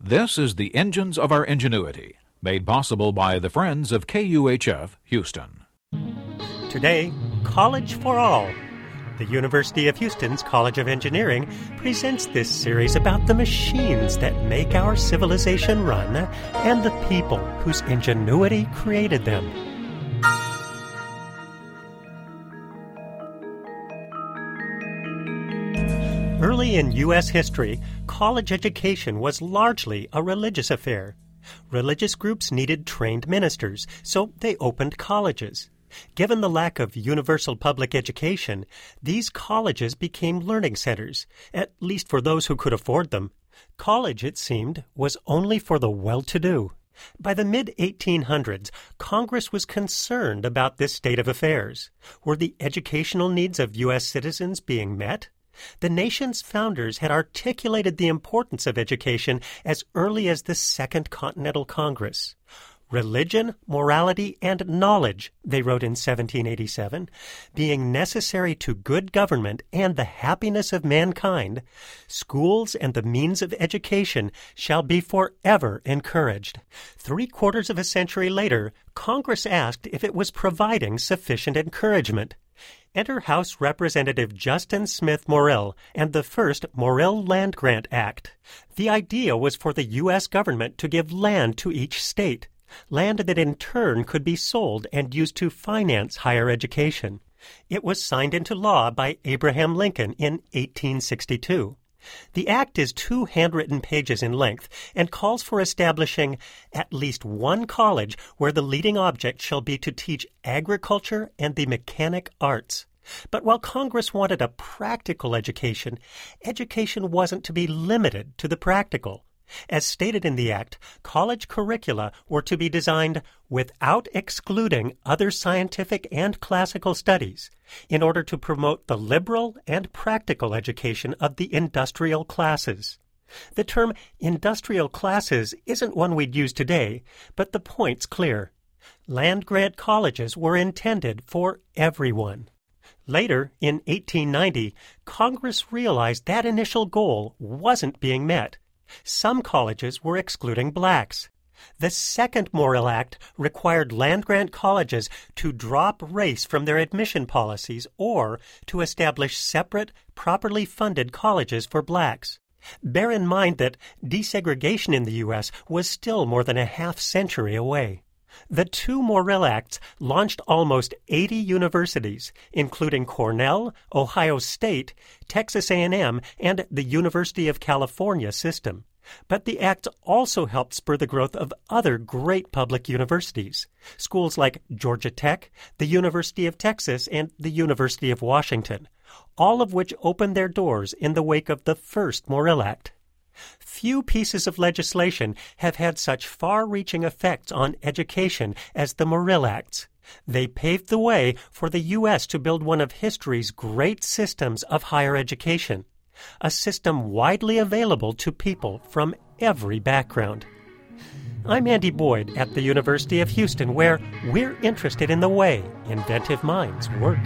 This is the Engines of Our Ingenuity, made possible by the friends of KUHF Houston. Today, College for All. The University of Houston's College of Engineering presents this series about the machines that make our civilization run and the people whose ingenuity created them. Early in U.S. history, college education was largely a religious affair. Religious groups needed trained ministers, so they opened colleges. Given the lack of universal public education, these colleges became learning centers, at least for those who could afford them. College, it seemed, was only for the well to do. By the mid 1800s, Congress was concerned about this state of affairs. Were the educational needs of U.S. citizens being met? The nation's founders had articulated the importance of education as early as the Second Continental Congress. Religion, morality, and knowledge, they wrote in 1787, being necessary to good government and the happiness of mankind, schools and the means of education shall be forever encouraged. Three quarters of a century later, Congress asked if it was providing sufficient encouragement. Enter House Representative Justin Smith Morrill and the first Morrill Land Grant Act. The idea was for the U.S. government to give land to each state land that in turn could be sold and used to finance higher education. It was signed into law by Abraham Lincoln in 1862. The act is two handwritten pages in length and calls for establishing at least one college where the leading object shall be to teach agriculture and the mechanic arts. But while Congress wanted a practical education, education wasn't to be limited to the practical. As stated in the Act, college curricula were to be designed without excluding other scientific and classical studies in order to promote the liberal and practical education of the industrial classes. The term industrial classes isn't one we'd use today, but the point's clear. Land grant colleges were intended for everyone. Later, in 1890, Congress realized that initial goal wasn't being met some colleges were excluding blacks. The second Morrill Act required land grant colleges to drop race from their admission policies or to establish separate, properly funded colleges for blacks. Bear in mind that desegregation in the U.S. was still more than a half century away. The two Morrill Acts launched almost 80 universities, including Cornell, Ohio State, Texas A&M, and the University of California system. But the acts also helped spur the growth of other great public universities. Schools like Georgia Tech, the University of Texas, and the University of Washington, all of which opened their doors in the wake of the first Morrill Act. Few pieces of legislation have had such far reaching effects on education as the Morrill Acts. They paved the way for the U.S. to build one of history's great systems of higher education, a system widely available to people from every background. I'm Andy Boyd at the University of Houston, where we're interested in the way inventive minds work.